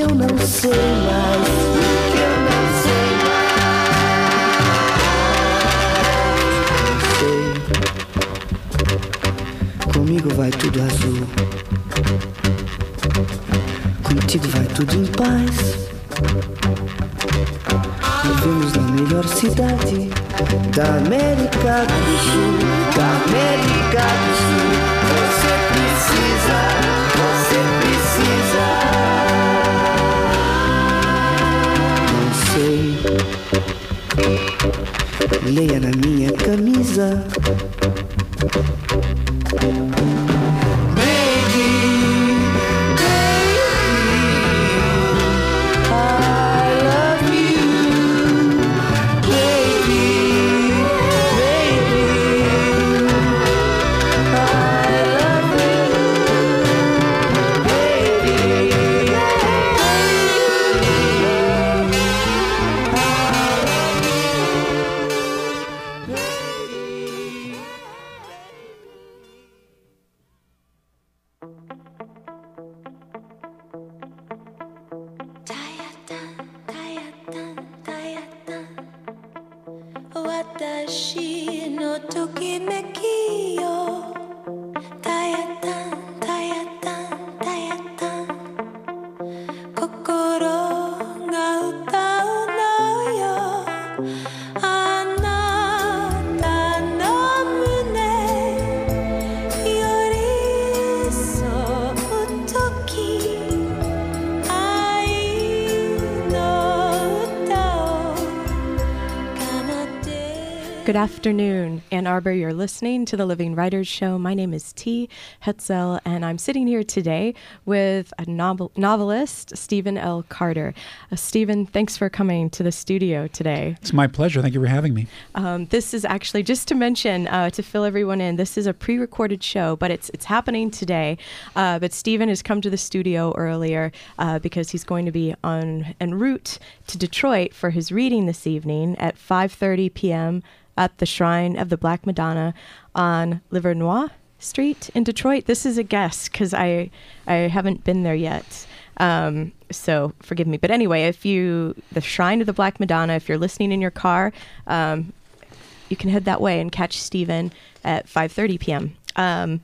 eu não afternoon, Ann Arbor. You're listening to the Living Writers Show. My name is T. Hetzel, and I'm sitting here today with a novel- novelist, Stephen L. Carter. Uh, Stephen, thanks for coming to the studio today. It's my pleasure. Thank you for having me. Um, this is actually just to mention uh, to fill everyone in. This is a pre-recorded show, but it's it's happening today. Uh, but Stephen has come to the studio earlier uh, because he's going to be on en route to Detroit for his reading this evening at 5:30 p.m at the Shrine of the Black Madonna on Livernois Street in Detroit. This is a guess because I I haven't been there yet. Um, so forgive me. But anyway, if you the Shrine of the Black Madonna, if you're listening in your car, um, you can head that way and catch Stephen at 5:30 p.m. Um,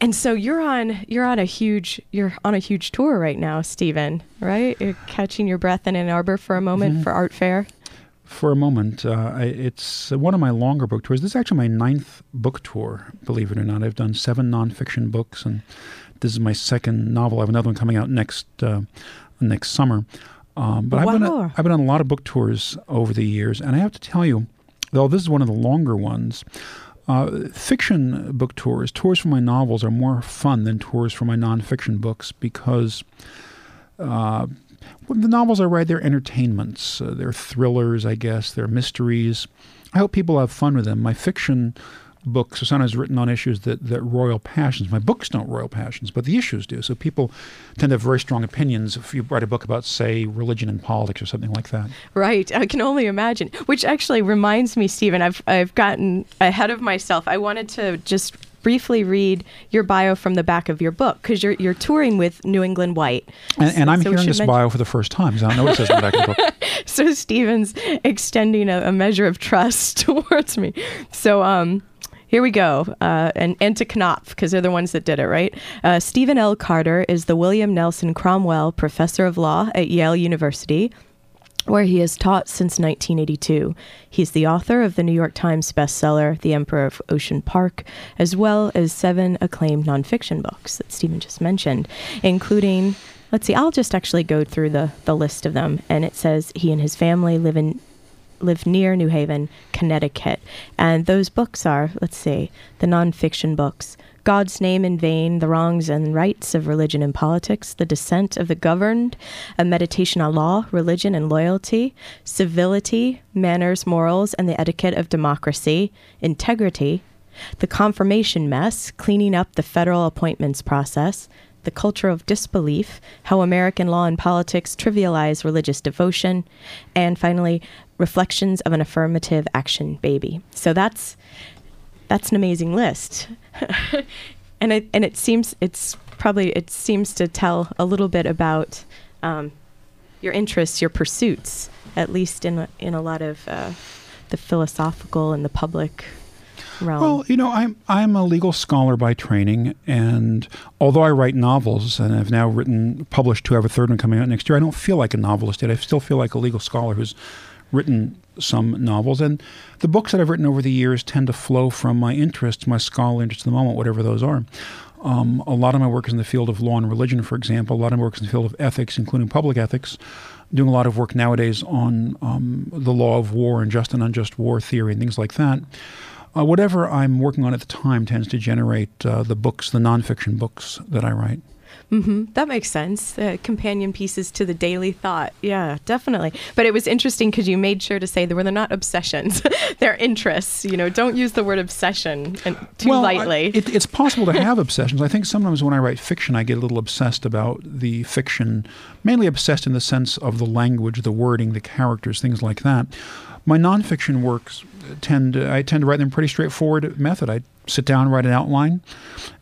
and so you're on you're on a huge you're on a huge tour right now, Stephen. Right? You're catching your breath in Ann Arbor for a moment mm-hmm. for art fair for a moment. Uh, I, it's one of my longer book tours. This is actually my ninth book tour, believe it or not. I've done seven nonfiction books, and this is my second novel. I have another one coming out next uh, next summer. Um, but wow. I've, been a, I've been on a lot of book tours over the years, and I have to tell you, though this is one of the longer ones, uh, fiction book tours, tours for my novels, are more fun than tours for my nonfiction books because uh, the novels I write, they're entertainments. Uh, they're thrillers, I guess. They're mysteries. I hope people have fun with them. My fiction books are sometimes written on issues that, that royal passions. My books don't royal passions, but the issues do. So people tend to have very strong opinions if you write a book about, say, religion and politics or something like that. Right. I can only imagine. Which actually reminds me, Stephen, I've I've gotten ahead of myself. I wanted to just briefly read your bio from the back of your book because you're you're touring with New England White. And, so, and I'm so hearing this mention- bio for the first time because I don't know what it says in the back of the book. so Stephen's extending a, a, measure of trust towards me. So um. Here we go. Uh, and, and to Knopf, because they're the ones that did it, right? Uh, Stephen L. Carter is the William Nelson Cromwell Professor of Law at Yale University where he has taught since 1982. He's the author of the New York Times bestseller, The Emperor of Ocean Park, as well as seven acclaimed nonfiction books that Stephen just mentioned, including, let's see, I'll just actually go through the, the list of them. And it says he and his family live in live near New Haven, Connecticut. And those books are, let's see, the nonfiction books God's Name in Vain, The Wrongs and Rights of Religion and Politics, The Dissent of the Governed, A Meditation on Law, Religion and Loyalty, Civility, Manners, Morals, and the Etiquette of Democracy, Integrity, The Confirmation Mess, Cleaning Up the Federal Appointments Process, the culture of disbelief, how American law and politics trivialize religious devotion, and finally, reflections of an affirmative action baby. So that's that's an amazing list. and it and it seems it's probably it seems to tell a little bit about um, your interests, your pursuits, at least in a, in a lot of uh, the philosophical and the public realm. Well, you know, I'm I'm a legal scholar by training, and although I write novels and I've now written published two, I have a third one coming out next year. I don't feel like a novelist yet. I still feel like a legal scholar who's written some novels, and the books that I've written over the years tend to flow from my interests, my scholarly interests of the moment, whatever those are. Um, a lot of my work is in the field of law and religion, for example. A lot of my work is in the field of ethics, including public ethics. Doing a lot of work nowadays on um, the law of war and just and unjust war theory and things like that. Uh, whatever I'm working on at the time tends to generate uh, the books, the nonfiction books that I write. Mm-hmm. That makes sense. Uh, companion pieces to the daily thought. Yeah, definitely. But it was interesting because you made sure to say that were they're not obsessions, they're interests. You know, don't use the word obsession and, too well, lightly. I, it, it's possible to have obsessions. I think sometimes when I write fiction, I get a little obsessed about the fiction, mainly obsessed in the sense of the language, the wording, the characters, things like that. My nonfiction works tend to, I tend to write them pretty straightforward method. I sit down, write an outline,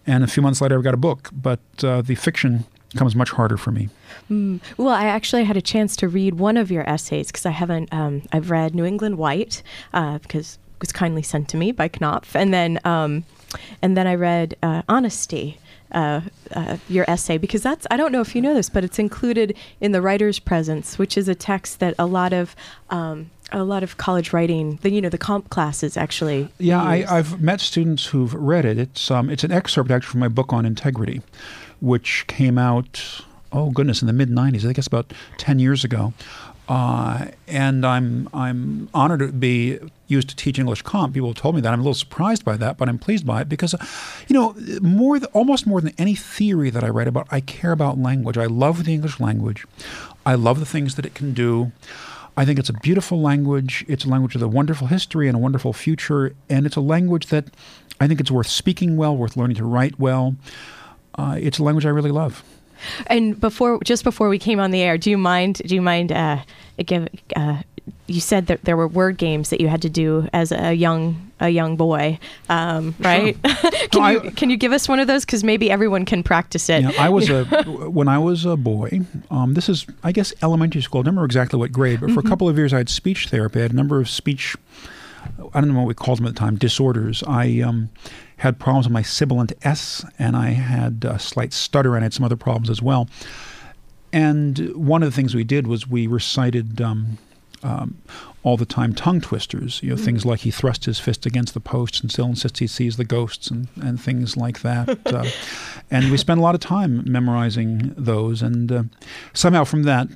and a few months later I've got a book. But uh, the fiction comes much harder for me. Mm. Well, I actually had a chance to read one of your essays because I haven't. Um, I've read New England White uh, because it was kindly sent to me by Knopf, and then um, and then I read uh, Honesty. Uh, uh, your essay because that's I don't know if you know this, but it's included in the writer's presence, which is a text that a lot of um, a lot of college writing, the you know the comp classes actually. Yeah, I, have met students who've read it. It's um, it's an excerpt actually from my book on integrity, which came out oh goodness in the mid '90s. I think it's about ten years ago. Uh, and I'm I'm honored to be used to teach English comp. People have told me that. I'm a little surprised by that, but I'm pleased by it because, you know, more th- almost more than any theory that I write about, I care about language. I love the English language. I love the things that it can do. I think it's a beautiful language. It's a language with a wonderful history and a wonderful future, and it's a language that I think it's worth speaking well, worth learning to write well. Uh, it's a language I really love. And before, just before we came on the air, do you mind? Do you mind? Uh, give. Uh, you said that there were word games that you had to do as a young a young boy, um, right? Sure. can no, you I, can you give us one of those? Because maybe everyone can practice it. Yeah, I was a when I was a boy. Um, this is I guess elementary school. I don't remember exactly what grade, but for mm-hmm. a couple of years I had speech therapy. I had a number of speech. I don't know what we called them at the time. Disorders. I um, had problems with my sibilant S, and I had a slight stutter, and I had some other problems as well. And one of the things we did was we recited um, um, all the time tongue twisters, you know, mm. things like he thrust his fist against the post and still insists he sees the ghosts and, and things like that. uh, and we spent a lot of time memorizing those. And uh, somehow from that,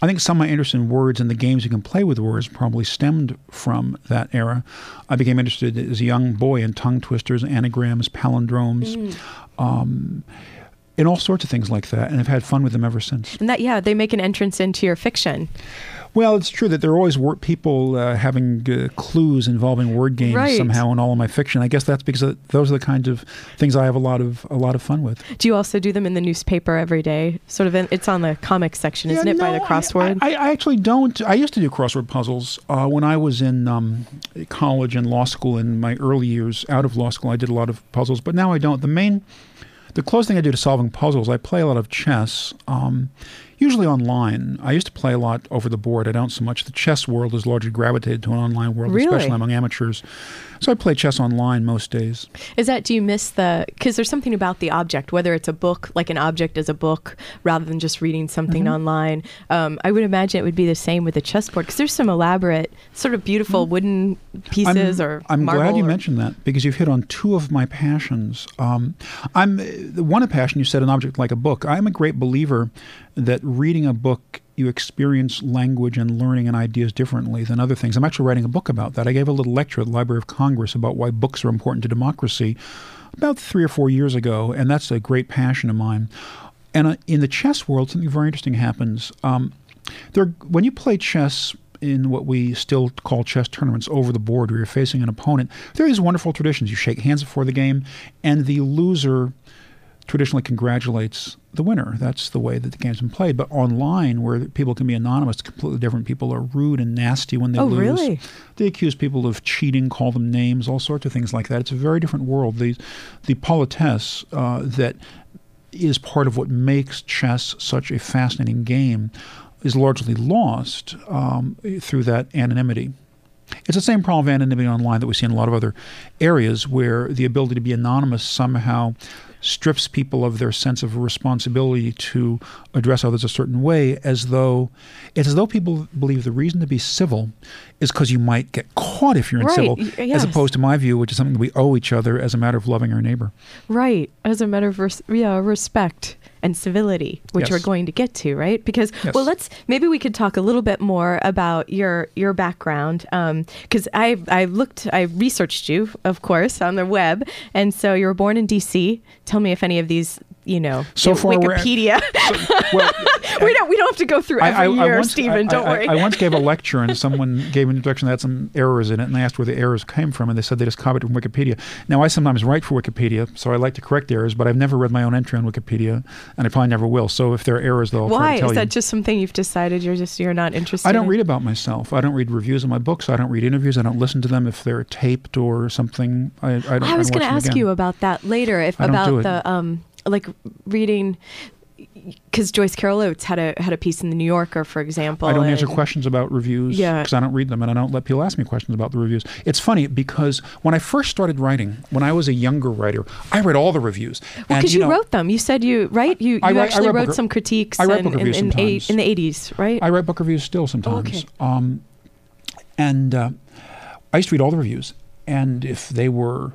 I think some of my interest in words and the games you can play with words probably stemmed from that era. I became interested as a young boy in tongue twisters, anagrams, palindromes. Mm. Um, in all sorts of things like that, and I've had fun with them ever since. And that, yeah, they make an entrance into your fiction. Well, it's true that there are always wor- people uh, having uh, clues involving word games right. somehow in all of my fiction. I guess that's because those are the kinds of things I have a lot of a lot of fun with. Do you also do them in the newspaper every day? Sort of, in, it's on the comic section, isn't yeah, it, no, by the crossword? I, I, I, actually don't. I used to do crossword puzzles uh, when I was in um, college and law school. In my early years out of law school, I did a lot of puzzles, but now I don't. The main the closest thing I do to solving puzzles, I play a lot of chess. Um, usually online. I used to play a lot over the board. I don't so much. The chess world has largely gravitated to an online world, really? especially among amateurs. So I play chess online most days. Is that, do you miss the, because there's something about the object, whether it's a book, like an object as a book, rather than just reading something mm-hmm. online. Um, I would imagine it would be the same with the chessboard, because there's some elaborate, sort of beautiful mm-hmm. wooden pieces I'm, or I'm glad you or, mentioned that, because you've hit on two of my passions. Um, I'm, one passion, you said an object like a book. I'm a great believer that reading a book you experience language and learning and ideas differently than other things. I'm actually writing a book about that. I gave a little lecture at the Library of Congress about why books are important to democracy about three or four years ago, and that's a great passion of mine. And uh, in the chess world, something very interesting happens. Um, there, when you play chess in what we still call chess tournaments over the board, where you're facing an opponent, there are these wonderful traditions. You shake hands before the game, and the loser traditionally congratulates the winner. That's the way that the game's been played. But online, where people can be anonymous, completely different. People are rude and nasty when they Oh, lose. really? They accuse people of cheating, call them names, all sorts of things like that. It's a very different world. The the politesse uh, that is part of what makes chess such a fascinating game is largely lost um, through that anonymity. It's the same problem of anonymity online that we see in a lot of other areas where the ability to be anonymous somehow strips people of their sense of responsibility to address others a certain way as though it's as though people believe the reason to be civil is because you might get caught if you're Right, incivil y- as opposed to my view which is something we owe each other as a matter of loving our neighbor Right, as a matter of res- yeah, respect and civility, which Yes. we're going to get to, right? Because Yes. well, let's maybe we could talk a little bit more about your your background, um, because I I looked I researched you, of course, on the web, and so you were born in D.C. Tell me if any of these, you know, So far at- Wikipedia. well we don't we don't have to go through every year, once, Stephen. I- don't I- worry. I, once gave a lecture and someone gave an introduction that had some errors in it, and I asked where the errors came from, and they said they just copied it from Wikipedia. Now, I sometimes write for Wikipedia, so I like to correct errors, but I've never read my own entry on Wikipedia, and I probably never will. So if there are errors, though, Why is that you. just something you've decided you're just you're not interested? In I don't in? read about myself. I don't read reviews of my books. I don't read interviews. I don't listen to them if they're taped or something. I, I don't. I was going to ask you about that later. If I about the um, like reading, because Joyce Carol Oates had a had a piece in the New Yorker, for example. I don't answer questions about reviews Yeah. because I don't read them and I don't let people ask me questions about the reviews. It's funny because when I first started writing, when I was a younger writer, I read all the reviews. Well, because you, know, wrote them. You said you right. You you I write- I actually write wrote book- some critiques. I write in, book reviews in, eight, sometimes. in the eighties, right? I write book reviews still sometimes. okay. Um, and uh, I used to read all the reviews, and if they were,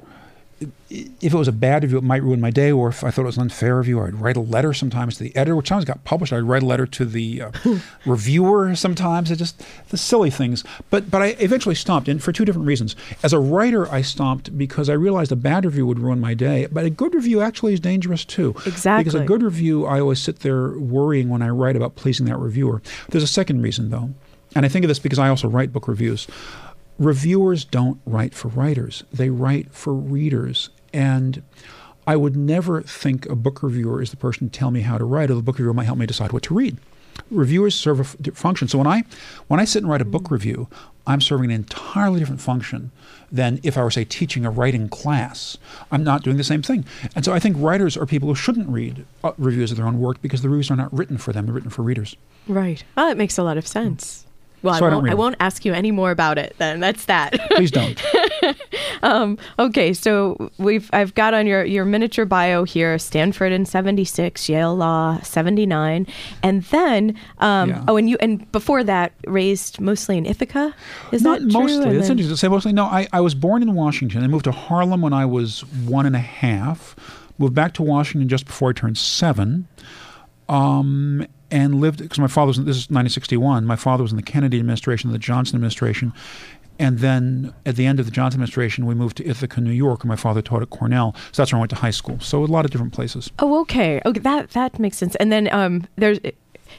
if it was a bad review, it might ruin my day, or if I thought it was an unfair review, I'd write a letter sometimes to the editor, which sometimes got published. I'd write a letter to the uh, reviewer sometimes. It just the silly things. But but I eventually stopped, and for two different reasons. As a writer, I stopped because I realized a bad review would ruin my day, but a good review actually is dangerous too. Exactly. Because a good review, I always sit there worrying when I write about pleasing that reviewer. There's a second reason though, and I think of this because I also write book reviews. Reviewers don't write for writers; they write for readers, and I would never think a book reviewer is the person to tell me how to write, or the book reviewer might help me decide what to read. Reviewers serve a f- function. So when I when I sit and write a book review, I'm serving an entirely different function than if I were say teaching a writing class. I'm not doing the same thing. And so I think writers are people who shouldn't read uh, reviews of their own work because the reviews are not written for them; they're written for readers. right. Well, that makes a lot of sense. Well, So I I won't, read I won't ask you any more about it. Then that's that. Please don't. Um, okay, so we've I've got on your your miniature bio here: Stanford in '76, Yale Law '79, and then um, Yeah. oh, and you and before that raised mostly in Ithaca. Is Not that true? mostly. And That's then- interesting to say mostly. No, I, I was born in Washington. I moved to Harlem when I was one and a half. Moved back to Washington just before I turned seven. Um, and lived because my father was. In, this is 1961. My father was in the Kennedy administration, the Johnson administration, and then at the end of the Johnson administration, we moved to Ithaca, New York. And my father taught at Cornell, so that's where I went to high school. So a lot of different places. Oh, okay. Okay, that that makes sense. And then um, there's,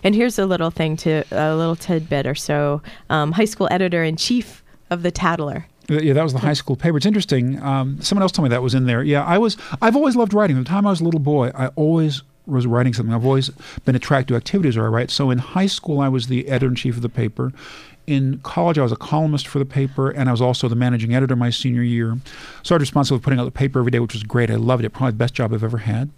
and here's a little thing to a little tidbit or so. Um, high school editor in chief of the Tattler. Uh, Yeah, that was the high school paper. It's interesting. Um, someone else told me that was in there. Yeah, I was. I've always loved writing. From the time I was a little boy, I always was writing something. I've always been attracted to activities where I write. So in high school, I was the editor in chief of the paper. In college, I was a columnist for the paper, and I was also the managing editor my senior year. So I was responsible for putting out the paper every day, which was great. I loved it. Probably the best job I've ever had.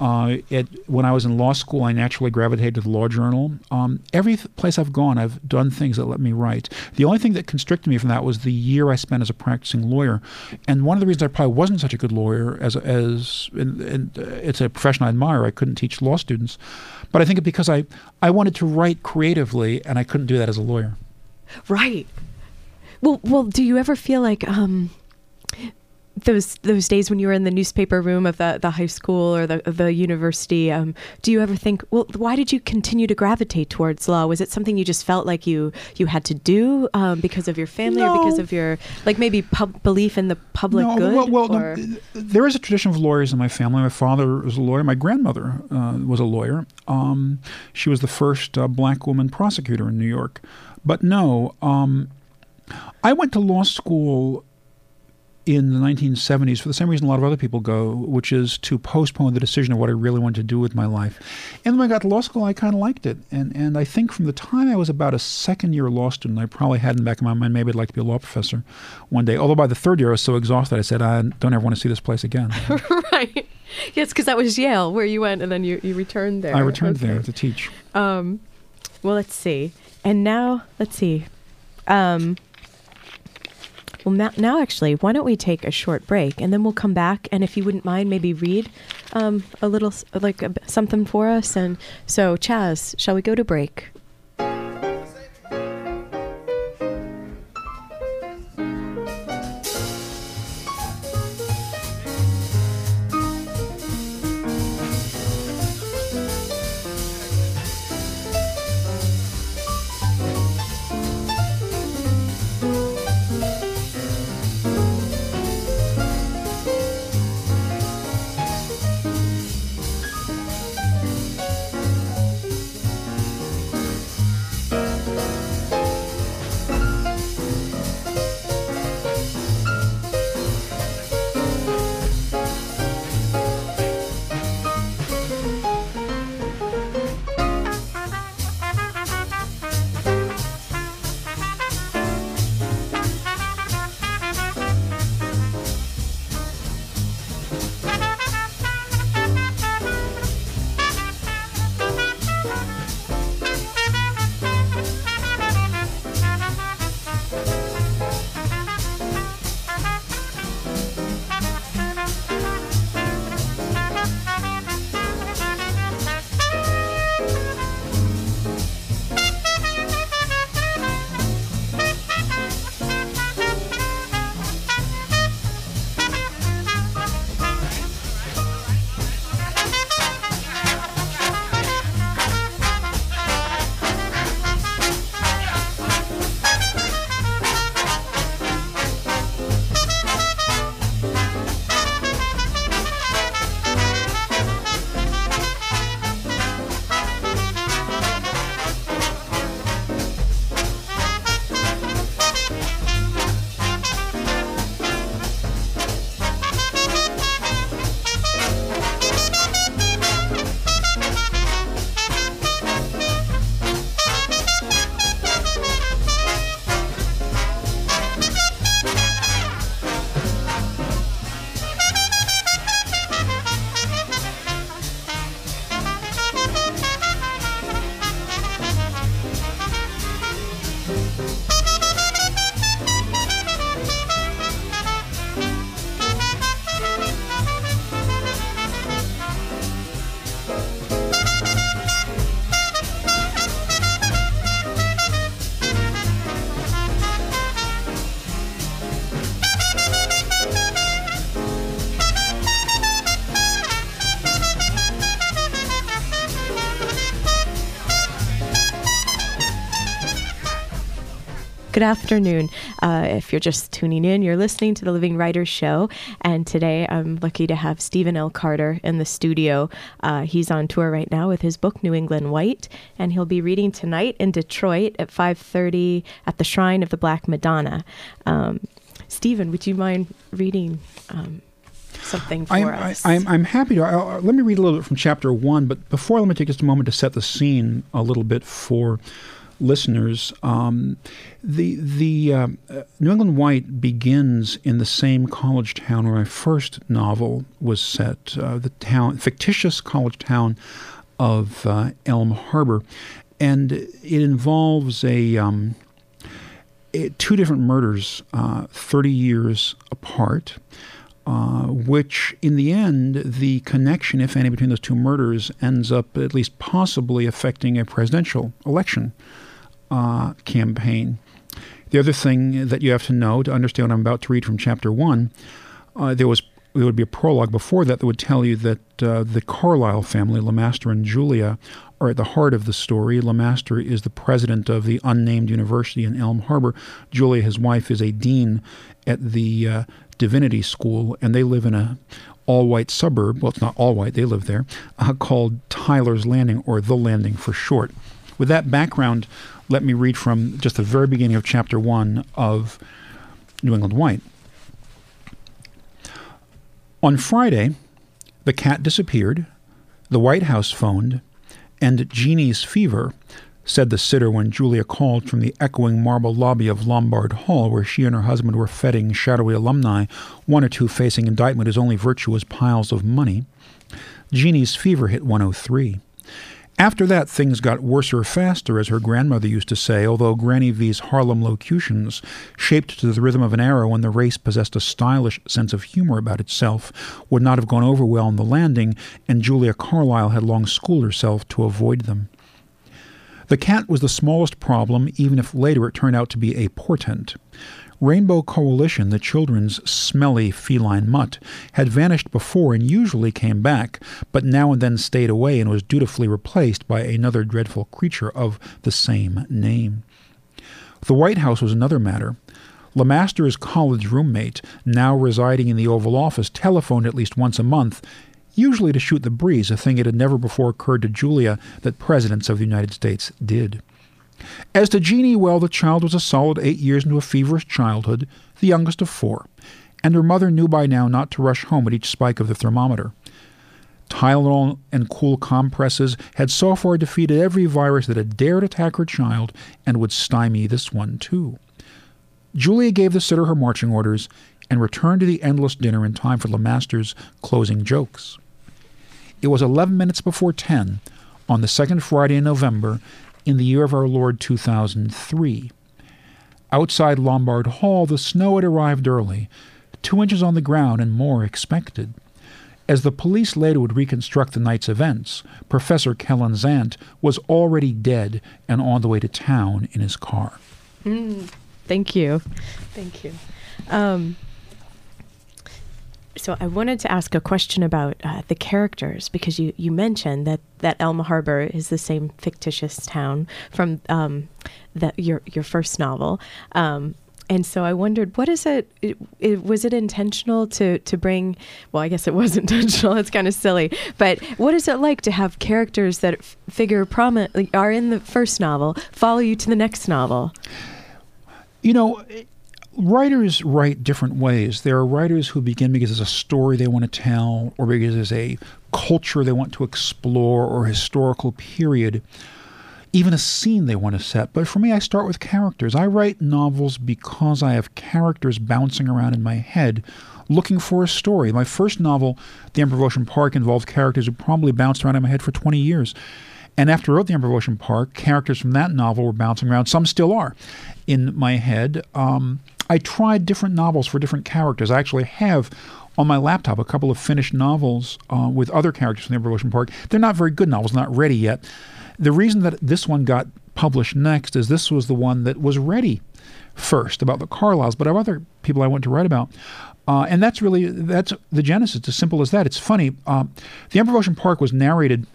Uh, it, when I was in law school, I naturally gravitated to the law journal. Um, every place I've gone, I've done things that let me write. The only thing that constricted me from that was the year I spent as a practicing lawyer. And one of the reasons I probably wasn't such a good lawyer, as as and, and uh, it's a profession I admire, I couldn't teach law students, but I think because I I wanted to write creatively, and I couldn't do that as a lawyer. Right. Well, well, do you ever feel like um, those those days when you were in the newspaper room of the, the high school or the the university? Um, do you ever think, well, why did you continue to gravitate towards law? Was it something you just felt like you you had to do um, because of your family or because of your like maybe pub- belief in the public no, good? well, well no, there is a tradition of lawyers in my family. My father was a lawyer. My grandmother uh, was a lawyer. Um, she was the first uh, black woman prosecutor in New York. But no, um, I went to law school in the 1970s for the same reason a lot of other people go, which is to postpone the decision of what I really wanted to do with my life. And when I got to law school, I kind of liked it. And, and I think from the time I was about a second year law student, I probably had in the back of my mind maybe I'd like to be a law professor one day. Although by the third year, I was so exhausted, I said, I don't ever want to see this place again. right. Yes, because that was Yale where you went and then you, you returned there. I returned Okay. there to teach. Um, well, let's see. And now, let's see. Um, well, now, now, actually, why don't we take a short break and then we'll come back and if you wouldn't mind, maybe read um, a little, like a, something for us. And so, Chaz, shall we go to break? Good afternoon. Uh, if you're just tuning in, you're listening to the Living Writers Show. And today I'm lucky to have Stephen L. Carter in the studio. Uh, he's on tour right now with his book, New England White. And he'll be reading tonight in Detroit at 5.30 at the Shrine of the Black Madonna. Um, Stephen, would you mind reading um, something for I'm, us? I, I'm, I'm happy to. I'll- let me read a little bit from chapter one, but before, let me take just a moment to set the scene a little bit for listeners. Um, the the um, uh, New England White begins in the same college town where my first novel was set, uh, the town, fictitious college town of uh, Elm Harbor, and it involves a. Um, two different murders, uh, 30 years apart, uh, which in the end, the connection, if any, between those two murders ends up at least possibly affecting a presidential election uh, campaign. The other thing that you have to know to understand what I'm about to read from chapter one, uh, there was there would be a prologue before that that would tell you that uh, the Carlyle family, Lemaster and Julia, are at the heart of the story. Lemaster is the president of the unnamed university in Elm Harbor. Julia, his wife, is a dean at the uh, Divinity School, and they live in a all-white suburb. Well, it's not all white; they live there, uh, called Tyler's Landing, or the Landing for short. With that background, let me read from just the very beginning of chapter one of New England White. On Friday, the cat disappeared, the White House phoned, and Jeannie's fever, said the sitter when Julia called from the echoing marble lobby of Lombard Hall, where she and her husband were feting shadowy alumni, one or two facing indictment as only virtue was piles of money. Jeannie's fever hit 103. After that, things got worse or faster, as her grandmother used to say, although Granny V's Harlem locutions, shaped to the rhythm of an arrow when the race possessed a stylish sense of humor about itself, would not have gone over well on the landing, and Julia Carlyle had long schooled herself to avoid them. The cat was the smallest problem, even if later it turned out to be a portent. Rainbow Coalition, the children's smelly feline mutt, had vanished before and usually came back, but now and then stayed away and was dutifully replaced by another dreadful creature of the same name. The White House was another matter. Lemaster's college roommate, now residing in the Oval Office, telephoned at least once a month, usually to shoot the breeze, a thing it had never before occurred to Julia that presidents of the United States did. As to Jeannie, well, the child was a solid eight years into a feverish childhood, the youngest of four, and her mother knew by now not to rush home at each spike of the thermometer. Tylenol and cool compresses had so far defeated every virus that had dared attack her child and would stymie this one too. Julia gave the sitter her marching orders and returned to the endless dinner in time for Lemaster's closing jokes. It was eleven minutes before ten on the second Friday in November in the year of our Lord 2003. Outside Lombard Hall, the snow had arrived early, two inches on the ground and more expected. As the police later would reconstruct the night's events, Professor Kellen Zant was already dead and on the way to town in his car. Mm, thank you. Thank you. Um, so I wanted to ask a question about uh, the characters because you, you mentioned that, that Elm Harbor is the same fictitious town from um, your your first novel, um, and so I wondered what is it, it, it, Was it intentional to to bring? Well, I guess it was intentional. It's kind of silly, but what is it like to have characters that f- figure prominently are in the first novel follow you to the next novel? You know. It, writers write different ways. There are writers who begin because there's a story they want to tell, or because there's a culture they want to explore, or historical period, even a scene they want to set. But for me, I start with characters. I write novels because I have characters bouncing around in my head looking for a story. My first novel, The Emperor of Ocean Park, involved characters who probably bounced around in my head for 20 years. And after I wrote The Emperor of Ocean Park, characters from that novel were bouncing around. Some still are in my head. Um, I tried different novels for different characters. I actually have on my laptop a couple of finished novels uh, with other characters from the Ocean Park. They're not very good novels, not ready yet. The reason that this one got published next is this was the one that was ready first about the Carlyles, but I have other people I want to write about. Uh, and that's really that's the genesis. It's as simple as that. It's funny. Uh, the Emperor of Ocean Park was narrated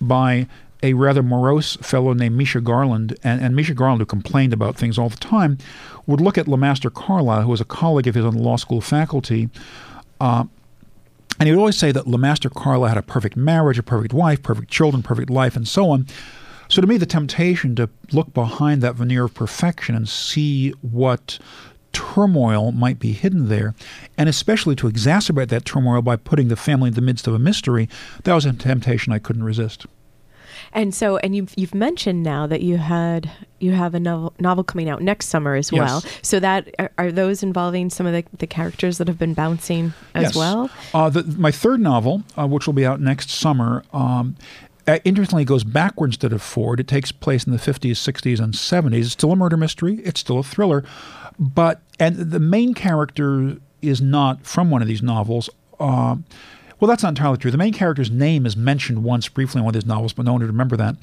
by a rather morose fellow named Misha Garland, and, and Misha Garland, who complained about things all the time, would look at Lemaster Carlyle, who was a colleague of his on the law school faculty, uh, and he would always say that Lemaster Carlyle had a perfect marriage, a perfect wife, perfect children, perfect life, and so on. So to me, the temptation to look behind that veneer of perfection and see what turmoil might be hidden there, and especially to exacerbate that turmoil by putting the family in the midst of a mystery, that was a temptation I couldn't resist. And so, and you've you've mentioned now that you had you have a novel, novel coming out next summer as yes. well. So that are, are, those involving some of the, the characters that have been bouncing as yes. well? Uh, the, my third novel, uh, which will be out next summer. Um, interestingly, goes backwards instead of forward. It takes place in the 50s, 60s, and 70s. It's still a murder mystery. It's still a thriller, but and the main character is not from one of these novels. Uh, well, that's not entirely true. The main character's name is mentioned once briefly in one of his novels, but no one would remember that.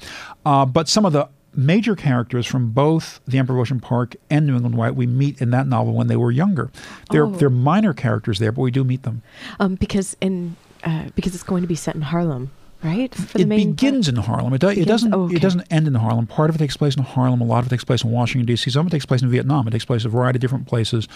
Uh, but some of the major characters from both The Emperor of Ocean Park and New England White we meet in that novel when they were younger. They're oh. they're minor characters there, but we do meet them. Um, because in uh, because it's going to be set in Harlem right? it begins part? in Harlem. It, do, it doesn't. Oh, okay. It doesn't end in Harlem. Part of it takes place in Harlem. A lot of it takes place in Washington D.C. Some of it takes place in Vietnam. It takes place in a variety of different places.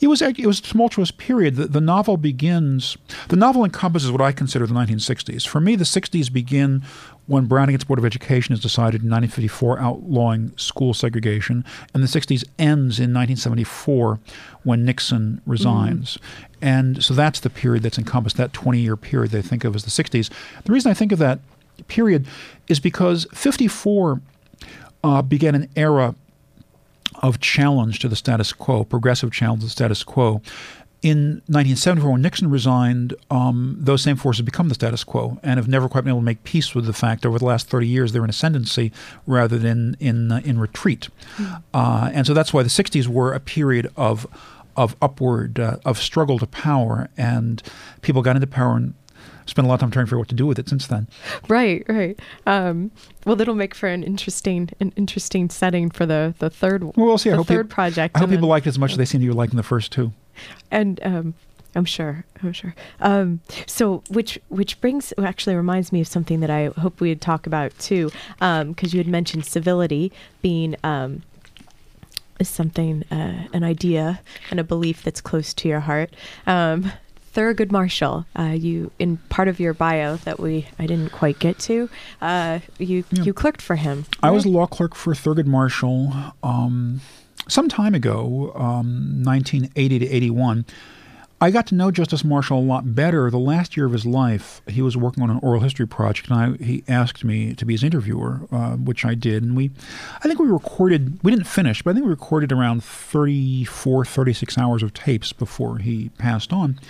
It was it was a tumultuous period. The, the novel begins. The novel encompasses what I consider the 1960s. For me, the 60s begin when Brown against Board of Education is decided in 1954, outlawing school segregation, and the 60s ends in 1974 when Nixon resigns. Mm-hmm. And so that's the period that's encompassed, that 20 year period they think of as the 60s. The reason I think of that period is because 54 uh, began an era of challenge to the status quo, progressive challenge to the status quo. In 1974, when Nixon resigned, um, those same forces become the status quo and have never quite been able to make peace with the fact over the last 30 years they're in ascendancy rather than in uh, in retreat. Mm. Uh, and so that's why the 60s were a period of of upward uh, of struggle to power, and people got into power and spent a lot of time trying to figure out what to do with it since then. Right, right. Um, well, that'll make for an interesting, an interesting setting for the the third. Well, we'll see. The I hope third people, project. I hope people liked it as much as they seem to be liking the first two. And um, I'm sure. I'm sure. Um, so, which which brings actually reminds me of something that I hope we'd talk about too, because um, you had mentioned civility being um, something, uh, an idea and a belief that's close to your heart. Um, Thurgood Marshall, uh, you in part of your bio that we I didn't quite get to, uh, you yeah. you clerked for him. I was a law clerk for Thurgood Marshall um, some time ago, um, 1980 to 81. I got to know Justice Marshall a lot better. The last year of his life, he was working on an oral history project, and I, he asked me to be his interviewer, uh, which I did. And we, I think we recorded, we didn't finish, but I think we recorded around 34, 36 hours of tapes before he passed on.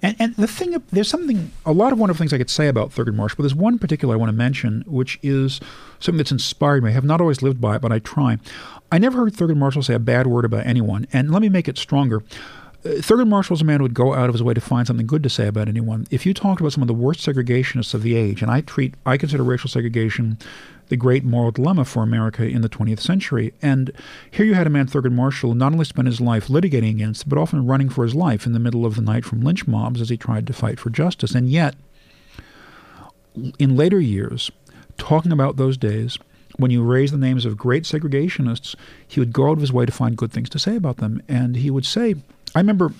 And, and the thing, there's something, a lot of wonderful things I could say about Thurgood Marshall, but there's one particular I want to mention, which is something that's inspired me. I have not always lived by it, but I try. I never heard Thurgood Marshall say a bad word about anyone. And let me make it stronger. Uh, Thurgood Marshall was a man who would go out of his way to find something good to say about anyone. If you talked about some of the worst segregationists of the age, and I treat, I consider racial segregation the great moral dilemma for America in the 20th century. And here you had a man, Thurgood Marshall, not only spent his life litigating against, but often running for his life in the middle of the night from lynch mobs as he tried to fight for justice. And yet, in later years, talking about those days, when you raise the names of great segregationists, he would go out of his way to find good things to say about them. And he would say, I remember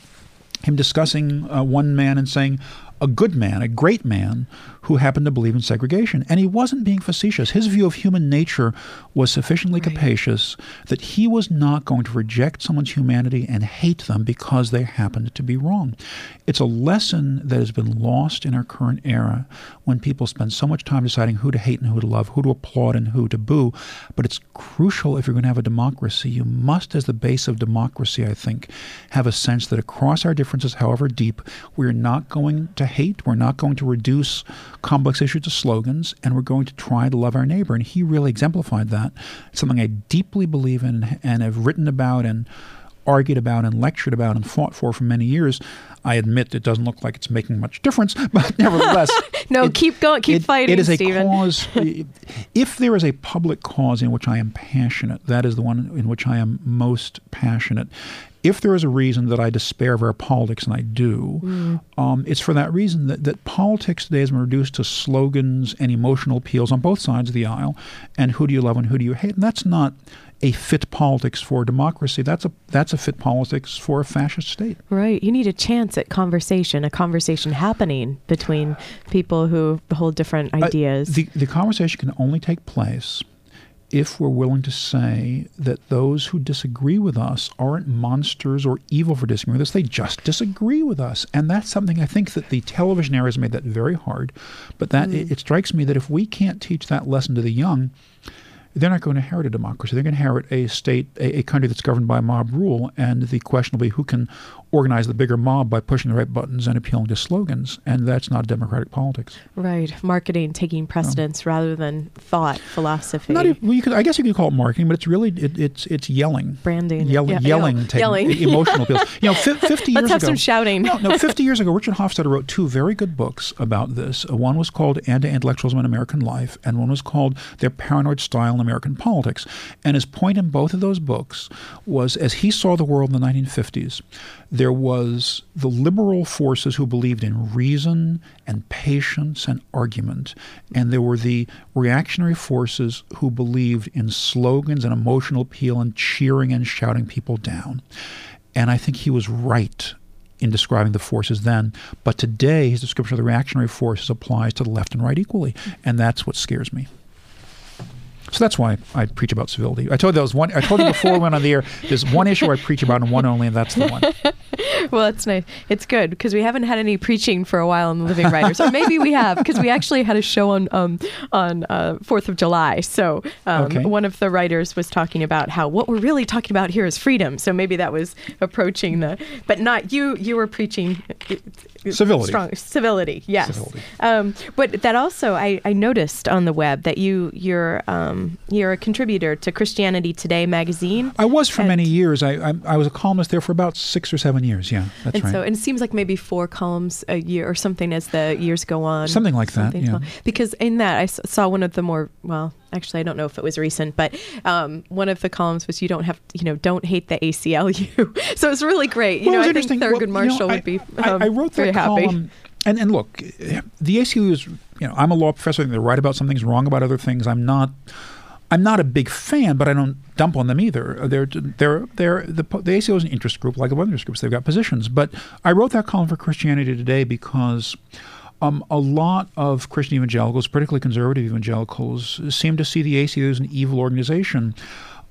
him discussing uh, one man and saying, a good man, a great man, who happened to believe in segregation. And he wasn't being facetious. His view of human nature was sufficiently right. capacious that he was not going to reject someone's humanity and hate them because they happened to be wrong. It's a lesson that has been lost in our current era when people spend so much time deciding who to hate and who to love, who to applaud and who to boo. But it's crucial if you're going to have a democracy. You must, as the base of democracy, I think, have a sense that across our differences, however deep, we're not going to hate, we're not going to reduce complex issues to slogans, and we're going to try to love our neighbor. And he really exemplified that. It's something I deeply believe in and have written about and argued about and lectured about and fought for for many years. I admit it doesn't look like it's making much difference, but nevertheless, no, it, keep going, keep it, fighting. It is Stephen. a cause. if there is a public cause in which I am passionate, that is the one in which I am most passionate if there is a reason that I despair of our politics, and I do, mm. um, it's for that reason that, that politics today has been reduced to slogans and emotional appeals on both sides of the aisle, and who do you love and who do you hate? And that's not a fit politics for democracy. That's a that's a fit politics for a fascist state. Right. You need a chance at conversation, a conversation happening between people who hold different ideas. Uh, the the conversation can only take place if we're willing to say that those who disagree with us aren't monsters or evil for disagreeing with us, they just disagree with us. And that's something I think that the television era has made that very hard. But that mm. it, it strikes me that if we can't teach that lesson to the young, they're not going to inherit a democracy. They're going to inherit a state, a, a, country that's governed by mob rule. And the question will be who can organize the bigger mob by pushing the right buttons and appealing to slogans. And that's not democratic politics. Right. Marketing taking precedence no. rather than thought, philosophy. Not even, well, you could, I guess you could call it marketing, but it's really it, it's it's yelling, branding, Yell, yeah, yelling, yeah, yelling, emotional appeals. You know, f- fifty years Let's have ago, some shouting. no, no, fifty years ago, Richard Hofstadter wrote two very good books about this. Uh, one was called Anti-Intellectualism in American Life, and one was called Their Paranoid Style in American Politics. And his point in both of those books was, as he saw the world in the 1950s, there was the liberal forces who believed in reason and patience and argument, and there were the reactionary forces who believed in slogans and emotional appeal and cheering and shouting people down. And I think he was right in describing the forces then. But today, his description of the reactionary forces applies to the left and right equally, and that's what scares me. So that's why I preach about civility. I told you that was one. I told you before we went on the air. There's one issue I preach about, and one only, and that's the one. well, it's nice. It's good because we haven't had any preaching for a while in the Living Writers, or maybe we have because we actually had a show on um, on uh, Fourth of July. So um, Okay. one of the writers was talking about how what we're really talking about here is freedom. So maybe that was approaching the, but not you. You were preaching uh, Civility. strong civility. Yes. Civility. Um, but that also, I, I noticed on the web that you you're um, you're a contributor to Christianity Today magazine. I was for And- many years. I, I I was a columnist there for about six or seven years. Yeah, that's and right. so and it seems like maybe four columns a year or something as the years go on. Something like that, Something yeah. Because in that I saw one of the more well, actually I don't know if it was recent, but um, one of the columns was you don't have you know don't hate the ACLU. so it's really great. You Well, know I think. Thurgood Well, you know, Marshall I- would be. I, Um, I wrote very happy. column, and and look, the ACLU is you know I'm a law professor. I think they're right about some things, wrong about other things. I'm not. I'm not a big fan, but I don't dump on them either. They're they're they're the the ACLU is an interest group like the other interest groups. They've got positions, but I wrote that column for Christianity Today because. Um, a lot of Christian evangelicals, particularly conservative evangelicals, seem to see the ACLU as an evil organization.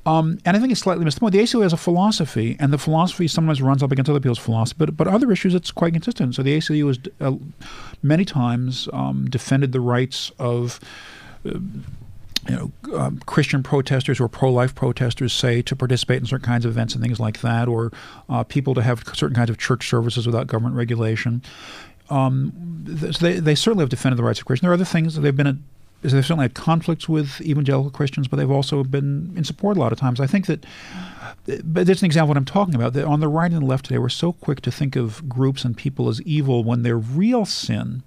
Um, and I think it's slightly missed the point. The ACLU has a philosophy, and the philosophy sometimes runs up against other people's philosophy, but, but other issues it's quite consistent. So the ACLU has uh, many times um, defended the rights of uh, you know, um, Christian protesters or pro-life protesters say to participate in certain kinds of events and things like that, or uh, people to have certain kinds of church services without government regulation. Um, they, they certainly have defended the rights of Christians. There are other things that they've been. Is they've certainly had conflicts with evangelical Christians, but they've also been in support a lot of times. I think that, but that's an example of what I'm talking about. That on the right and the left today, we're so quick to think of groups and people as evil when their real sin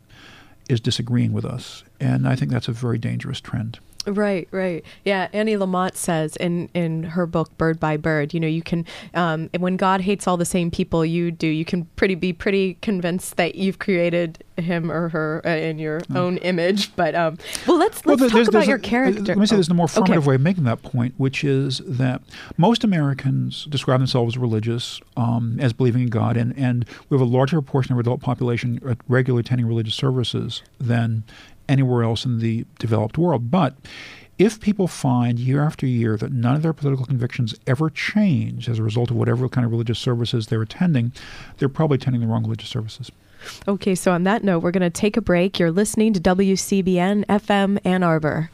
is disagreeing with us, and I think that's a very dangerous trend. Right, right. Yeah, Annie Lamott says in in her book Bird by Bird, you know, you can um, when God hates all the same people you do, you can pretty be pretty convinced that you've created him or her uh, in your own image. But um, well, let's let's there- talk there's- about there's your character. Let me say Oh, there's a more affirmative okay. way of making that point, which is that most Americans describe themselves as religious, um, as believing in God, and, and we have a larger proportion of our adult population regularly attending religious services than anywhere else in the developed world. But if people find year after year that none of their political convictions ever change as a result of whatever kind of religious services they're attending, they're probably attending the wrong religious services. Okay, so on that note, we're going to take a break. You're listening to WCBN FM Ann Arbor.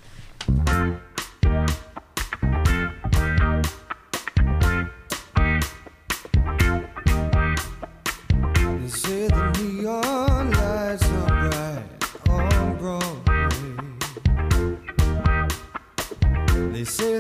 Say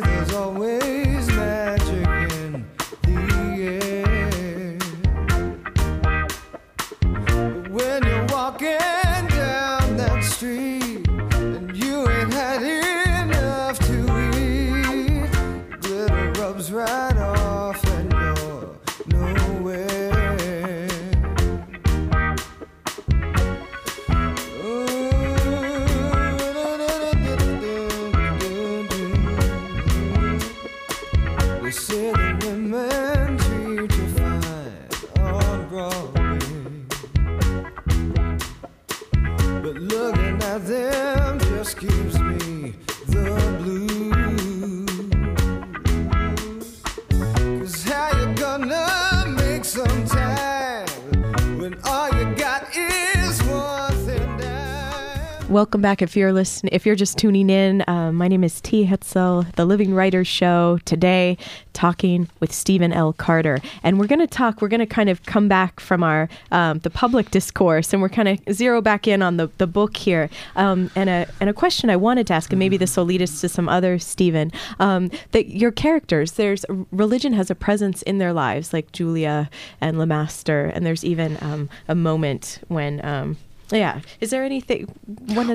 Welcome back. If you're listening, if you're just tuning in, uh, my name is T. Hetzel, the Living Writers Show. Today, talking with Stephen L. Carter, and we're going to talk. We're going to kind of come back from our um, the public discourse, and we're kind of zero back in on the, the book here. Um, and a and a question I wanted to ask, and maybe this will lead us to some other Stephen. Um, that your characters, there's religion has a presence in their lives, like Julia and Lemaster, and there's even um, a moment when. Yeah. Is there anything?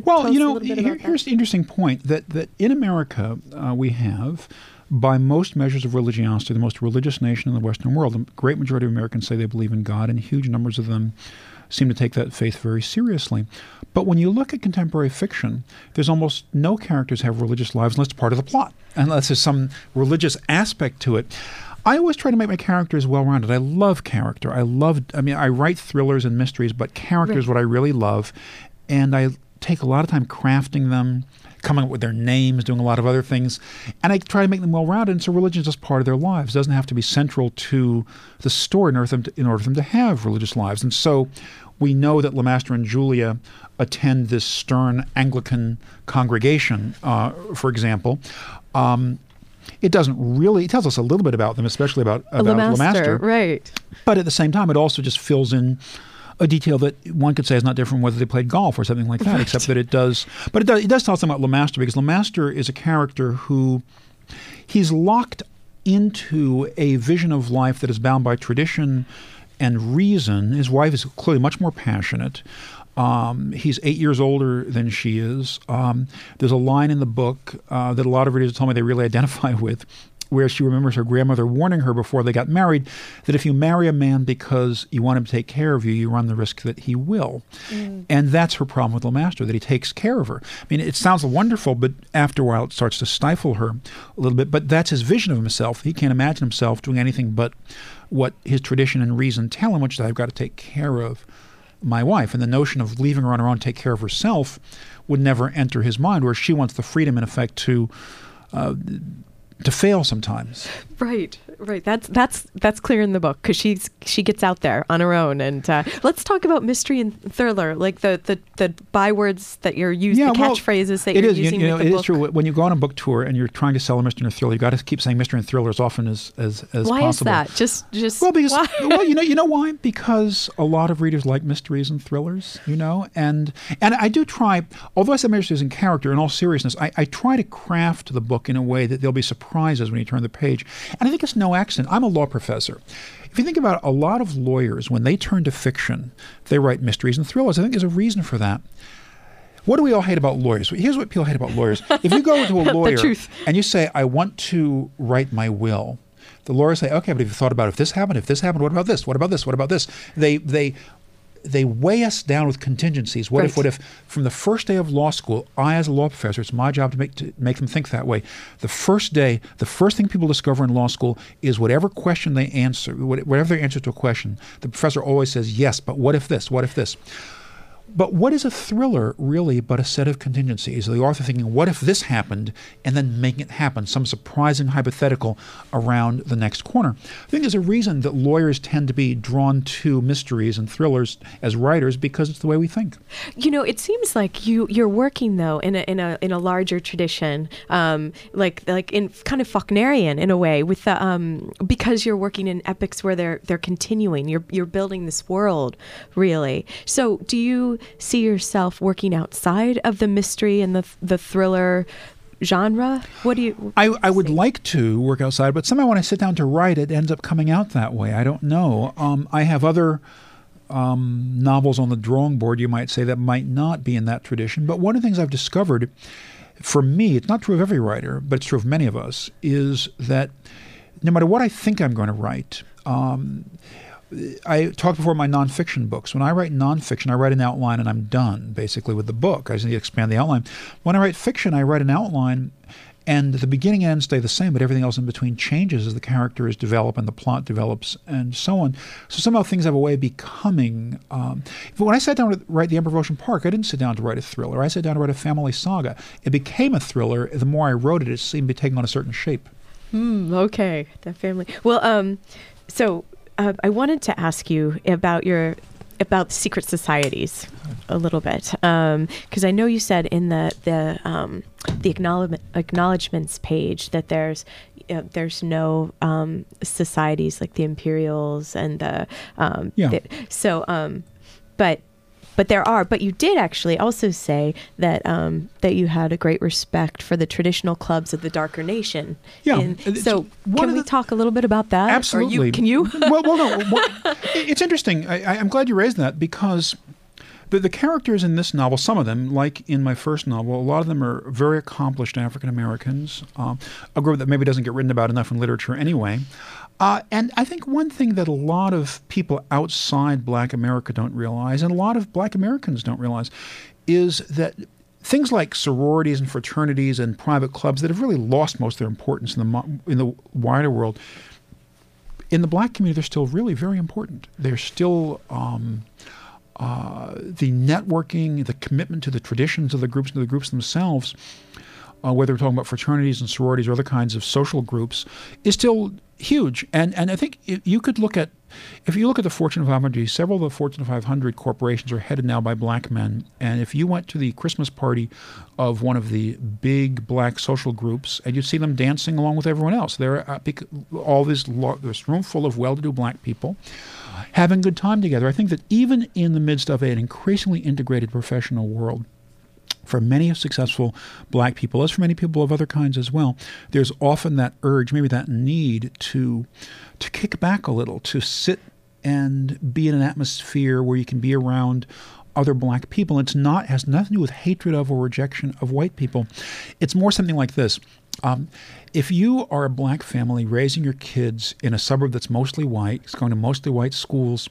Well, you know, here- here's the interesting point that, that in America uh, we have, by most measures of religiosity, the most religious nation in the Western world. The great majority of Americans say they believe in God, and huge numbers of them seem to take that faith very seriously. But when you look at contemporary fiction, there's almost no characters have religious lives unless it's part of the plot, unless there's some religious aspect to it. I always try to make my characters well rounded. I love character. I love, I mean, I write thrillers and mysteries, but character is what I really love. And I take a lot of time crafting them, coming up with their names, doing a lot of other things. And I try to make them well rounded. And so religion is just part of their lives. It doesn't have to be central to the story in order, for them to, in order for them to have religious lives. And so we know that Lemaster and Julia attend this stern Anglican congregation, uh, for example. Um, it doesn't really. It tells us a little bit about them, especially about about Lemaster, right? But at the same time, it also just fills in a detail that one could say is not different whether they played golf or something like that, except that it does. But it does. It does tell us something about Lemaster because Lemaster is a character who he's locked into a vision of life that is bound by tradition and reason. His wife is clearly much more passionate. Um, he's eight years older than she is. Um, there's a line in the book uh, that a lot of readers told me they really identify with, where she remembers her grandmother warning her before they got married that if you marry a man because you want him to take care of you, you run the risk that he will. And that's her problem with Lemaster, that he takes care of her. I mean, it sounds wonderful, but after a while it starts to stifle her a little bit. But that's his vision of himself. He can't imagine himself doing anything but what his tradition and reason tell him, which is I've got to take care of my wife. And the notion of leaving her on her own to take care of herself would never enter his mind, where she wants the freedom, in effect, to uh, to fail sometimes. Right, right. That's that's that's clear in the book because she's she gets out there on her own. And uh, let's talk about mystery and thriller, like the the, the bywords that you're using, the well, catchphrases that it you're is, using You, know, with the it book. is true. When you go on a book tour and you're trying to sell a mystery and a thriller, you got to keep saying mystery and thriller as often as as, as Why possible. is that? Just just Well, because why? well, you know, you know why? Because a lot of readers like mysteries and thrillers, you know, and and I do try. Although I said mysteries in character, in all seriousness, I, I try to craft the book in a way that there'll be surprises when you turn the page. And I think it's no accident. I'm a law professor. If you think about it, a lot of lawyers, when they turn to fiction, they write mysteries and thrillers. I think there's a reason for that. What do we all hate about lawyers? Here's what people hate about lawyers. If you go to a lawyer and you say, I want to write my will, the lawyers say, okay, but have you thought about if this happened, if this happened, what about this? What about this? What about this? They they they weigh us down with contingencies. What if what if from the first day of law school, I as a law professor, it's my job to make to make them think that way. The first day, the first thing people discover in law school is whatever question they answer, whatever their answer to a question, the professor always says, yes, but what if this? What if this? But what is a thriller really but a set of contingencies? The author thinking, what if this happened, and then making it happen, some surprising hypothetical around the next corner. I think there's a reason that lawyers tend to be drawn to mysteries and thrillers as writers because it's the way we think. You know, it seems like you you're working though in a in a in a larger tradition, um, like like in kind of Faulknerian in a way, with the um, because you're working in epics where they're they're continuing. You're you're building this world, really. So, do you see yourself working outside of the mystery and the the thriller genre? What do you? I, I would like to work outside, but somehow when I sit down to write, it ends up coming out that way. I don't know. Um, I have other um, novels on the drawing board, you might say, that might not be in that tradition. But one of the things I've discovered, for me, it's not true of every writer, but it's true of many of us, is that no matter what I think I'm going to write, um, I talked before my nonfiction books. When I write nonfiction, I write an outline and I'm done basically with the book. I just need to expand the outline. When I write fiction, I write an outline and the beginning and end stay the same, but everything else in between changes as the characters develop and the plot develops and so on. So somehow things have a way of becoming. Um, but when I sat down to write The Emperor of Ocean Park, I didn't sit down to write a thriller. I sat down to write a family saga. It became a thriller. The more I wrote it, it seemed to be taking on a certain shape. Hmm, okay, that family. Well, um, so uh, I wanted to ask you about your about secret societies a little bit because I know you said in the the um, the acknowledgement, acknowledgments page that there's uh, there's no um, societies like the Imperials and the um, Yeah. the- so um, but but there are but you did actually also say that um, that you had a great respect for the traditional clubs of the darker nation Yeah, And so can we the- talk a little bit about that Absolutely. you, can you well, well, no. Well, it's interesting. I, I- I'm glad you raised that because the, the characters in this novel, some of them, like in my first novel, a lot of them are very accomplished African Americans, um, a group that maybe doesn't get written about enough in literature anyway. Uh, and I think one thing that a lot of people outside Black America don't realize, and a lot of Black Americans don't realize, is that things like sororities and fraternities and private clubs that have really lost most of their importance in the in the wider world in the black community, they're still really very important. They're still um, uh, the networking, the commitment to the traditions of the groups, to the groups themselves, uh, whether we're talking about fraternities and sororities or other kinds of social groups, is still huge. And and I think you could look at if you look at the Fortune 500, several of the Fortune 500 corporations are headed now by black men. And if you went to the Christmas party of one of the big black social groups, and you'd see them dancing along with everyone else, there are all this this room full of well-to-do black people having good time together. I think that even in the midst of an increasingly integrated professional world, for many successful black people, as for many people of other kinds as well, there's often that urge, maybe that need to to kick back a little, to sit and be in an atmosphere where you can be around other black people. It's not has nothing to do with hatred of or rejection of white people. It's more something like this. Um, if you are a black family raising your kids in a suburb that's mostly white, it's going to mostly white schools,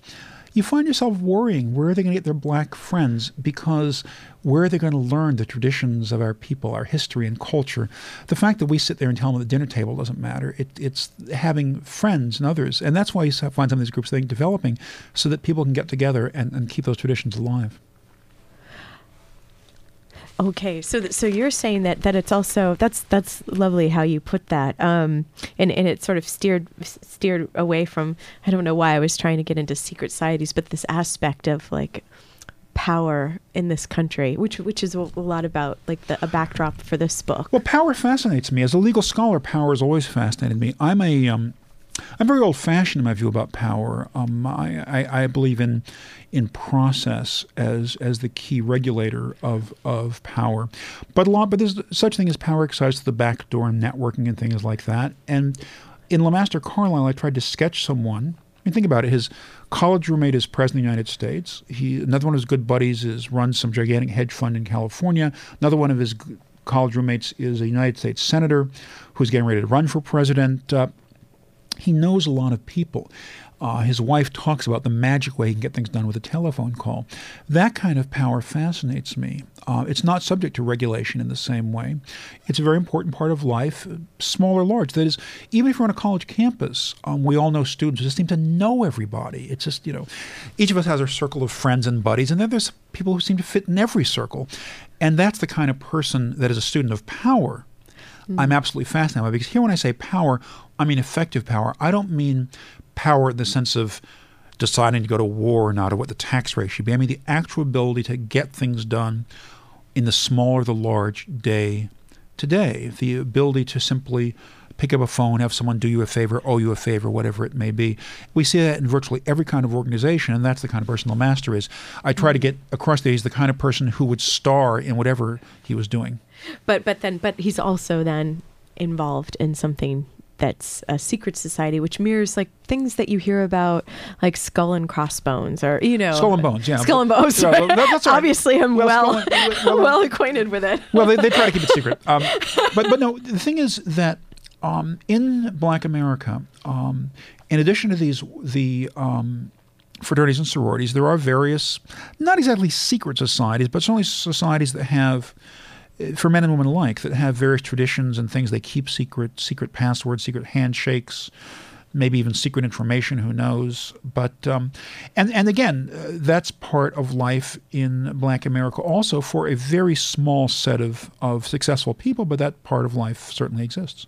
you find yourself worrying where are they going to get their black friends because where are they going to learn the traditions of our people, our history and culture? The fact that we sit there and tell them at the dinner table doesn't matter. It, it's having friends and others. And that's why you find some of these groups think developing so that people can get together and, and keep those traditions alive. Okay, so th- so you're saying that that it's also that's that's lovely how you put that, um, and and it sort of steered steered away from I don't know why I was trying to get into secret societies, but this aspect of like power in this country, which which is a, lot about like the, a backdrop for this book. Well, power fascinates me as a legal scholar. Power has always fascinated me. I'm a um, I'm very old-fashioned in my view about power. Um, I, I, I, believe in in process as as the key regulator of of power, but a lot. But there's such thing as power exercised to the back door and networking and things like that. And in Lemaster Carlisle, I tried to sketch someone. I mean, think about it. His college roommate is president of the United States. He another one of his good buddies is runs some gigantic hedge fund in California. Another one of his college roommates is a United States senator who's getting ready to run for president. Uh, he knows a lot of people. Uh, his wife talks about the magic way he can get things done with a telephone call. That kind of power fascinates me. Uh, it's not subject to regulation in the same way. It's a very important part of life, small or large. That is, even if you're on a college campus, um, we all know students who just seem to know everybody. It's just, you know, each of us has our circle of friends and buddies, and then there's people who seem to fit in every circle. And that's the kind of person that is a student of power. Mm-hmm. I'm absolutely fascinated by because here, when I say power, I mean effective power. I don't mean power in the sense of deciding to go to war or not, or what the tax rate should be. I mean the actual ability to get things done in the small or the large day to day. The ability to simply pick up a phone, have someone do you a favor, owe you a favor, whatever it may be. We see that in virtually every kind of organization, and that's the kind of person Lemaster is. I try to get across that he's the kind of person who would star in whatever he was doing. But but then but he's also then involved in something that's a secret society, which mirrors like things that you hear about, like Skull and Crossbones, or you know, Skull and Bones. Yeah, Skull and Bones. Yeah, well, that's right. Obviously, I'm well well, well, well, acquainted with it. well, they, they, try to keep it secret. Um, but but no, the thing is that um, in Black America, um, in addition to these the um, fraternities and sororities, there are various, not exactly secret societies, but certainly societies that have for men and women alike that have various traditions and things they keep secret, secret passwords, secret handshakes, maybe even secret information. Who knows? But um, and and again, uh, that's part of life in Black America, also for a very small set of of successful people. But that part of life certainly exists.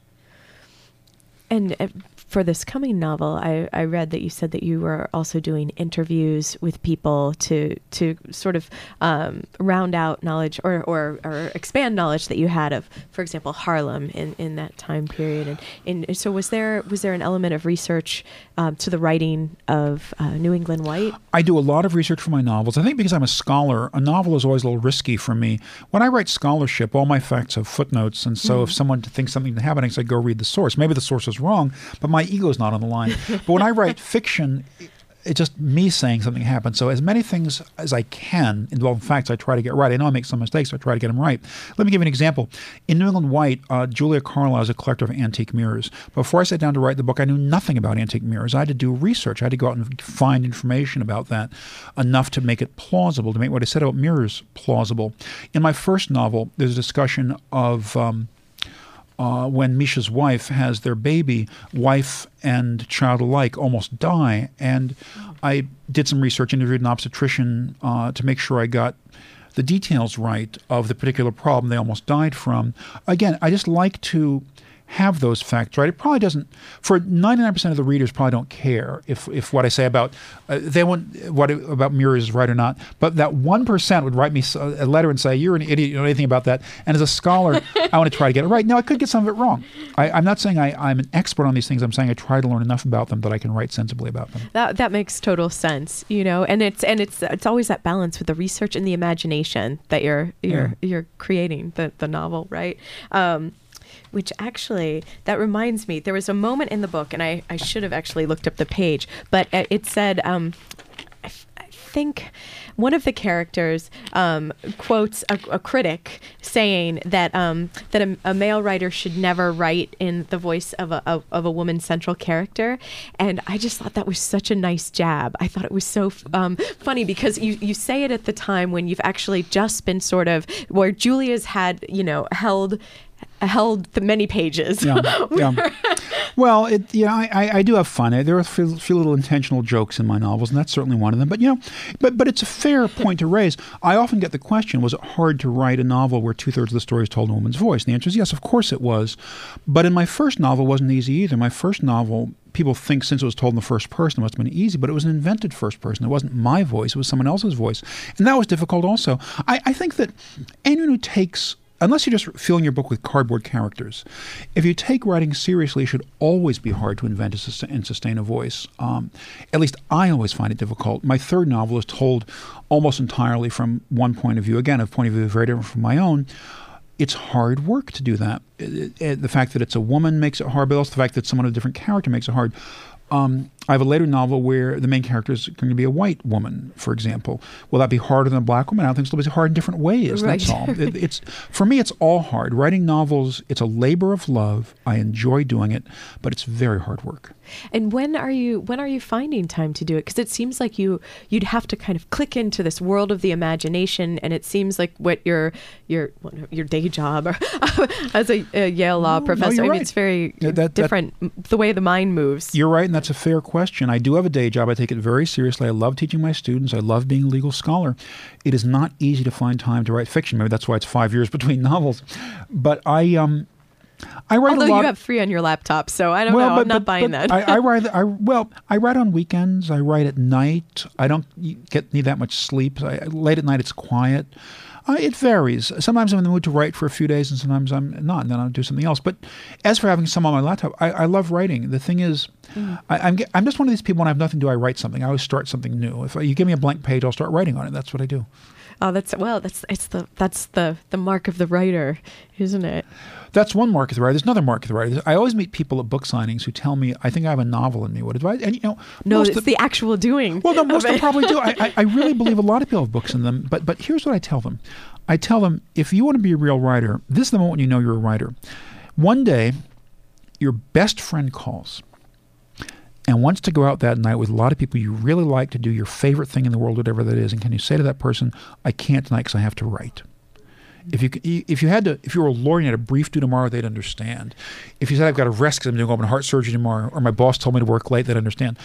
And uh, for this coming novel, I, I read that you said that you were also doing interviews with people to to sort of um, round out knowledge or, or, or expand knowledge that you had of, for example, Harlem in, in that time period. And, and so was there was there an element of research um, to the writing of uh, New England White? I do a lot of research for my novels. I think because I'm a scholar, a novel is always a little risky for me. When I write scholarship, all my facts have footnotes, and so mm-hmm. if someone thinks something happening, I go read the source. Maybe the source is wrong, but my ego is not on the line. but when I write fiction, it's just me saying something happened. So as many things as I can involving facts, I try to get right. I know I make some mistakes, so I try to get them right. Let me give you an example. In New England White, uh, Julia Carlisle is a collector of antique mirrors. Before I sat down to write the book, I knew nothing about antique mirrors. I had to do research. I had to go out and find information about that enough to make it plausible, to make what I said about mirrors plausible. In my first novel, there's a discussion of um, uh, when Misha's wife has their baby, wife and child alike almost die. And I did some research, interviewed an obstetrician uh, to make sure I got the details right of the particular problem they almost died from. Again, I just like to have those facts right. It probably doesn't. For ninety nine percent of the readers, probably don't care if if what I say about uh, they want what about mirrors is right or not. But that one percent would write me a letter and say you're an idiot. You know anything about that. And as a scholar, I want to try to get it right. Now I could get some of it wrong. I, I'm not saying I, I'm an expert on these things. I'm saying I try to learn enough about them that I can write sensibly about them. That that makes total sense, you know, and it's and it's it's always that balance with the research and the imagination that you're you're you're creating the the novel, right? Um, which actually that reminds me, there was a moment in the book, and I I should have actually looked up the page, but it said. Um, I, f- I think one of the characters um, quotes a, a critic saying that um, that a, a male writer should never write in the voice of a of, of a woman central character, and I just thought that was such a nice jab. I thought it was so um, funny because you you say it at the time when you've actually just been sort of where Julia's had you know held held the many pages. Yeah, yeah. Well, it, you know, I, I, do have fun. There are a few, few little intentional jokes in my novels, and that's certainly one of them. But you know, but but it's a fair point to raise. I often get the question: Was it hard to write a novel where two thirds of the story is told in a woman's voice? And the answer is yes. Of course it was. But in my first novel, it wasn't easy either. My first novel. People think since it was told in the first person, it must have been easy, but it was an invented first person. It wasn't my voice; it was someone else's voice, and that was difficult. Also, I, I think that anyone who takes unless you're just filling your book with cardboard characters, if you take writing seriously, it should always be hard to invent and sustain a voice. Um, at least I always find it difficult. My third novel is told almost entirely from one point of view. Again, a point of view very different from my own. It's hard work to do that. It- it- the fact that it's a woman makes it hard, but also the fact that someone of a different character makes it hard. Um, I have a later novel where the main character is going to be a white woman, for example. Will that be harder than a black woman? I don't think so. It's hard in different ways. That's all. It- it's for me. It's all hard. Writing novels. It's a labor of love. I enjoy doing it, but it's very hard work. And when are you when are you finding time to do it? Because it seems like you you'd have to kind of click into this world of the imagination, and it seems like what your your your day job or as a, a Yale law No, no, professor. you're I mean, right. it's very that- that- different m- the way the mind moves. You're right, and that's a fair question. I do have a day job. I take it very seriously. I love teaching my students. I love being a legal scholar. It is not easy to find time to write fiction. Maybe that's why it's five years between novels. But I um, I write Although a lot. you have three on your laptop, so I don't know. I'm not buying that. I, I write. I well, I write on weekends. I write at night. I don't get need that much sleep. I, late at night, it's quiet. Uh, it varies. Sometimes I'm in the mood to write for a few days, and sometimes I'm not, and then I'll do something else. But as for having some on my laptop, I, I love writing. The thing is, Mm. I, I'm I'm just one of these people. When I have nothing to do, I write something. I always start something new. If you give me a blank page, I'll start writing on it. That's what I do. oh, that's well, that's it's the that's the the mark of the writer, isn't it? That's one mark of the writer. There's another mark of the writer. I always meet people at book signings who tell me, "I think I have a novel in me." What advice? And you know, No, it's of- the actual doing. Well, no, most of them probably do. I, I, I really believe a lot of people have books in them. But but here's what I tell them. I tell them if you want to be a real writer, this is the moment when you know you're a writer. One day, your best friend calls and wants to go out that night with a lot of people you really like to do your favorite thing in the world, whatever that is. And can you say to that person, "I can't tonight because I have to write." If you if you had to if you were a lawyer and had a brief due tomorrow, they'd understand. If you said I've got a rest because I'm doing open heart surgery tomorrow, or my boss told me to work late, they'd understand.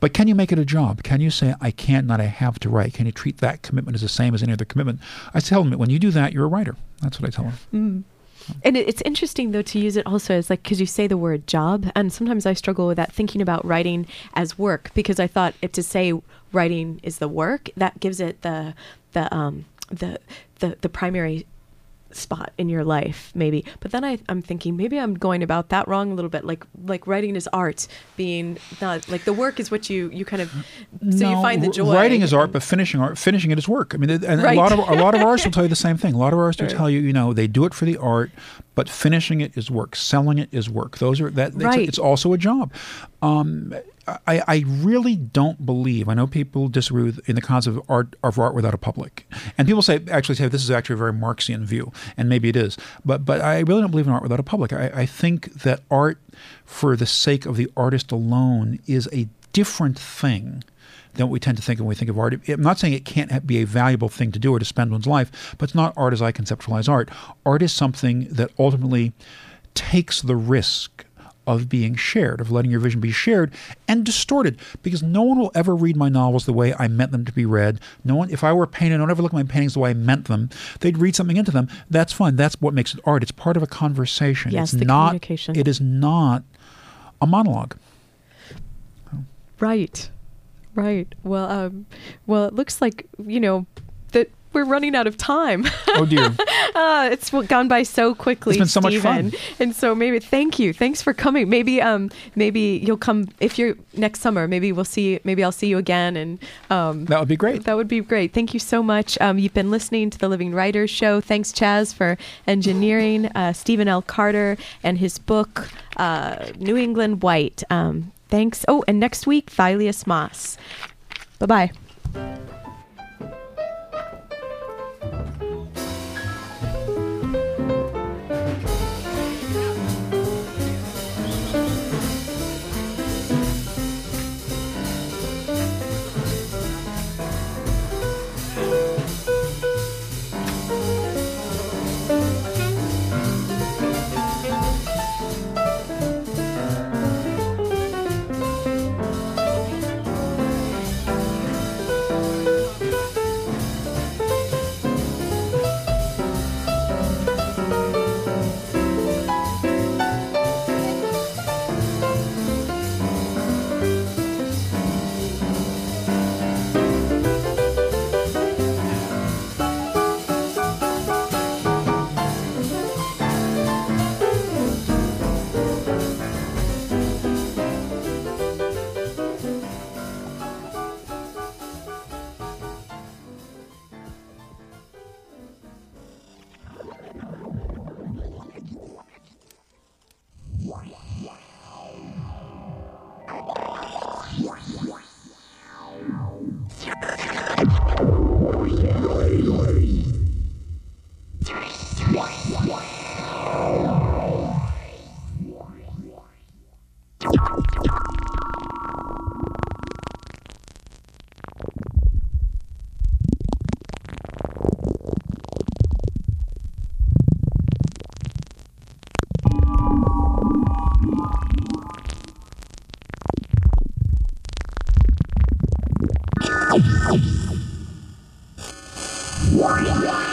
But can you make it a job? Can you say I can't, not I have to write? Can you treat that commitment as the same as any other commitment? I tell them when you do that, you're a writer. That's what I tell them. And it's interesting though to use it also as like because you say the word job, and sometimes I struggle with that thinking about writing as work because I thought if to say writing is the work that gives it the the um the the the primary spot in your life maybe but then I, i'm thinking maybe i'm going about that wrong a little bit like like writing is art being not like the work is what you you kind of so you find the joy Writing is art, but finishing art, finishing it is work. I mean, and Right. a lot of a lot of artists will tell you the same thing. A lot of artists will tell you, you know, they do it for the art, but finishing it is work. Selling it is work. Those are that. It's, it's also a job. Um, I, I really don't believe. I know people disagree with in the concept of art of art without a public, and people say actually say this is actually a very Marxian view, and maybe it is. But but I really don't believe in art without a public. I, I think that art, for the sake of the artist alone, is a different thing than what we tend to think when we think of art. I'm not saying it can't be a valuable thing to do or to spend one's life, but it's not art as I conceptualize art. Art is something that ultimately takes the risk of being shared, of letting your vision be shared and distorted. Because no one will ever read my novels the way I meant them to be read. No one, if I were a painter, no one ever look at my paintings the way I meant them. They'd read something into them. That's fine. That's what makes it art. It's part of a conversation. Yes, it's the not. communication. It is not a monologue. Right. Right. Well, um, well, it looks like you know that we're running out of time. Oh dear. uh, it's gone by so quickly. It's been so much fun. And so maybe thank you. Thanks for coming. Maybe um maybe you'll come if you're next summer. Maybe we'll see. Maybe I'll see you again. And um that would be great. that would be great. Thank you so much. Um, you've been listening to the Living Writers Show. Thanks, Chaz, for engineering. Uh, Stephen L. Carter and his book, uh, New England White. Um, thanks. Oh, and next week, Thylias Moss. Bye bye. Wow.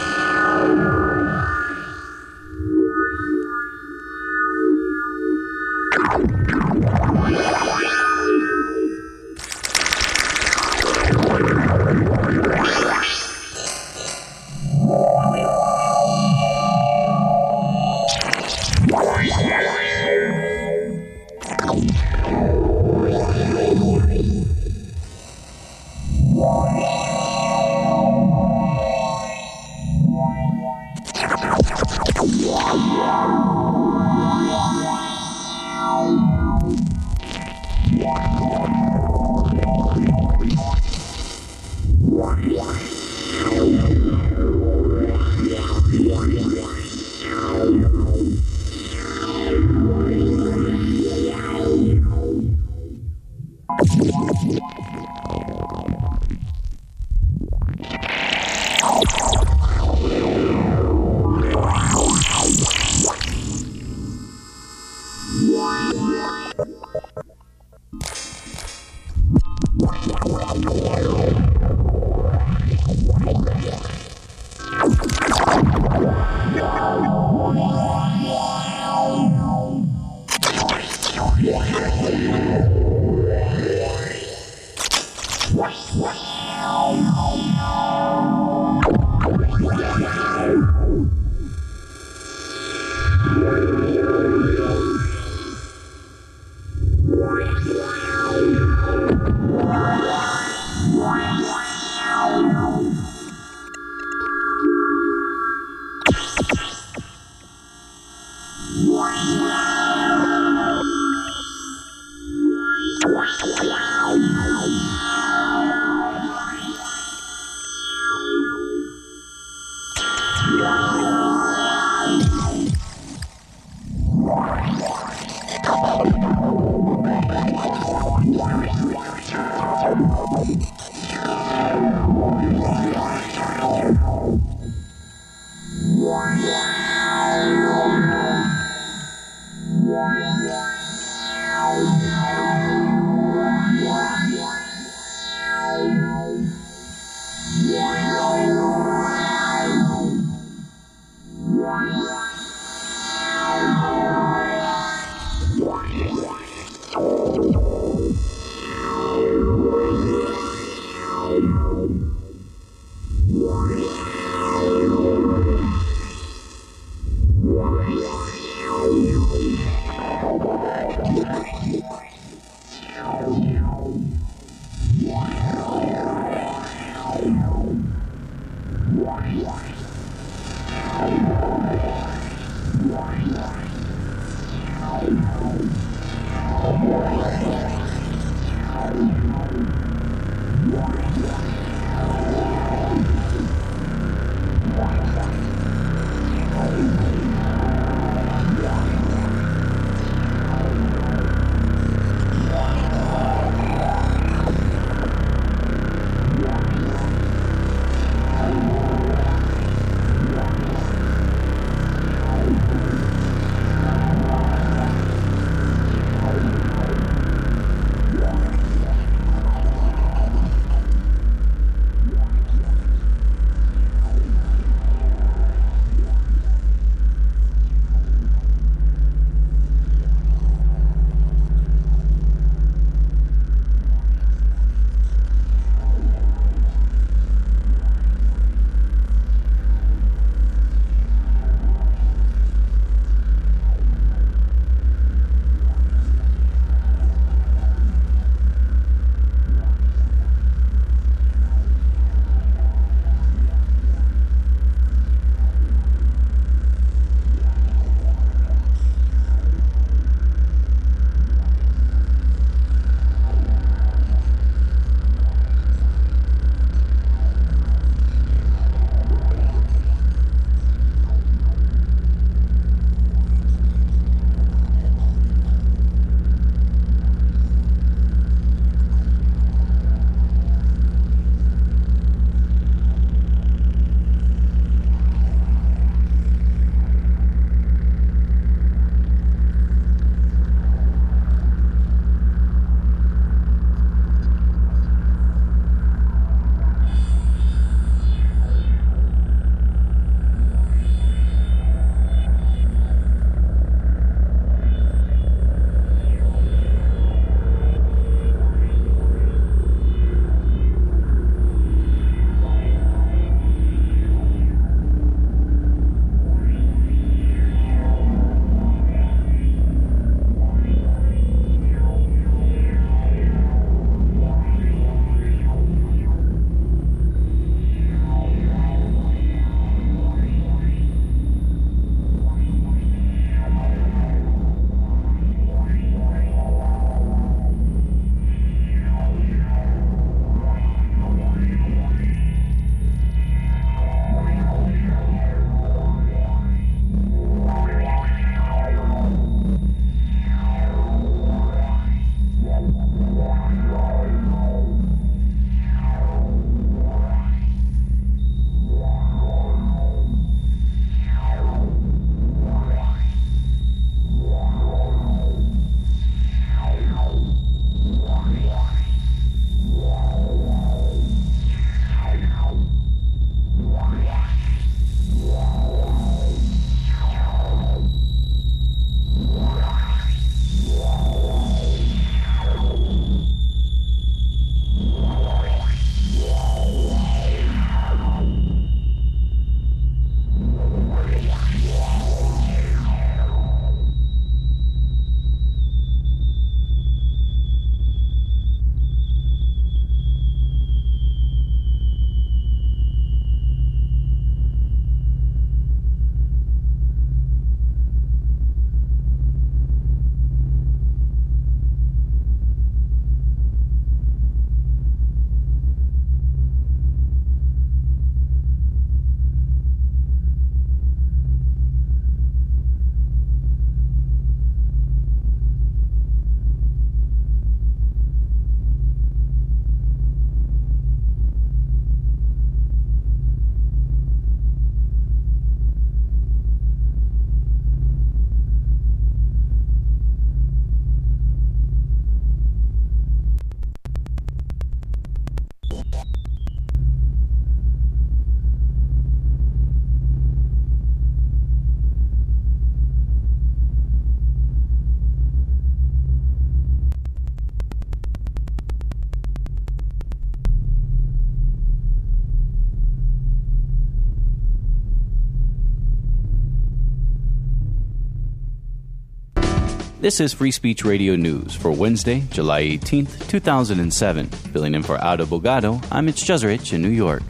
This is Free Speech Radio News for Wednesday, July 18th, 2007. Filling in for Aldo Bogado, I'm Mitch Jeserich in New York.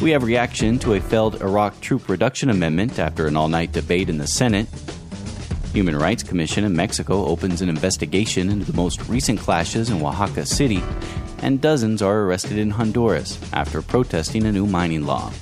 We have reaction to a failed Iraq troop reduction amendment after an all night debate in the Senate. Human Rights Commission in Mexico opens an investigation into the most recent clashes in Oaxaca City, and dozens are arrested in Honduras after protesting a new mining law.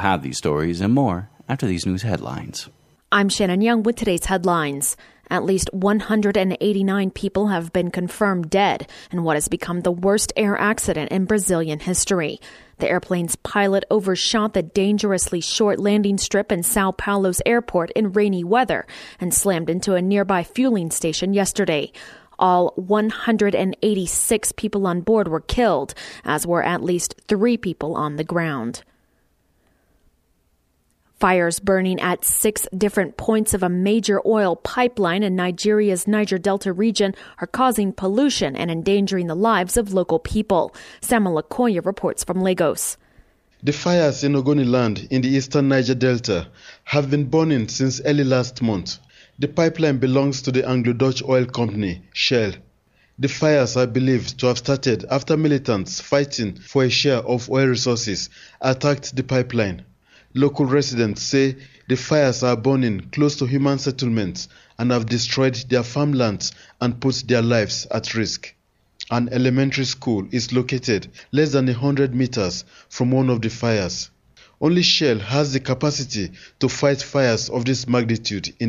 Have these stories and more after these news headlines. I'm Shannon Young with today's headlines. At least 189 people have been confirmed dead in what has become the worst air accident in Brazilian history. The airplane's pilot overshot the dangerously short landing strip in Sao Paulo's airport in rainy weather and slammed into a nearby fueling station yesterday. All 186 people on board were killed, as were at least three people on the ground. Fires burning at six different points of a major oil pipeline in Nigeria's Niger Delta region are causing pollution and endangering the lives of local people. Samuel Akoya reports from Lagos. The fires in Ogoniland in the eastern Niger Delta have been burning since early last month. The pipeline belongs to the Anglo-Dutch oil company, Shell. The fires are believed to have started after militants fighting for a share of oil resources attacked the pipeline. Local residents say the fires are burning close to human settlements and have destroyed their farmlands and put their lives at risk. An elementary school is located less than 100 meters from one of the fires. Only Shell has the capacity to fight fires of this magnitude in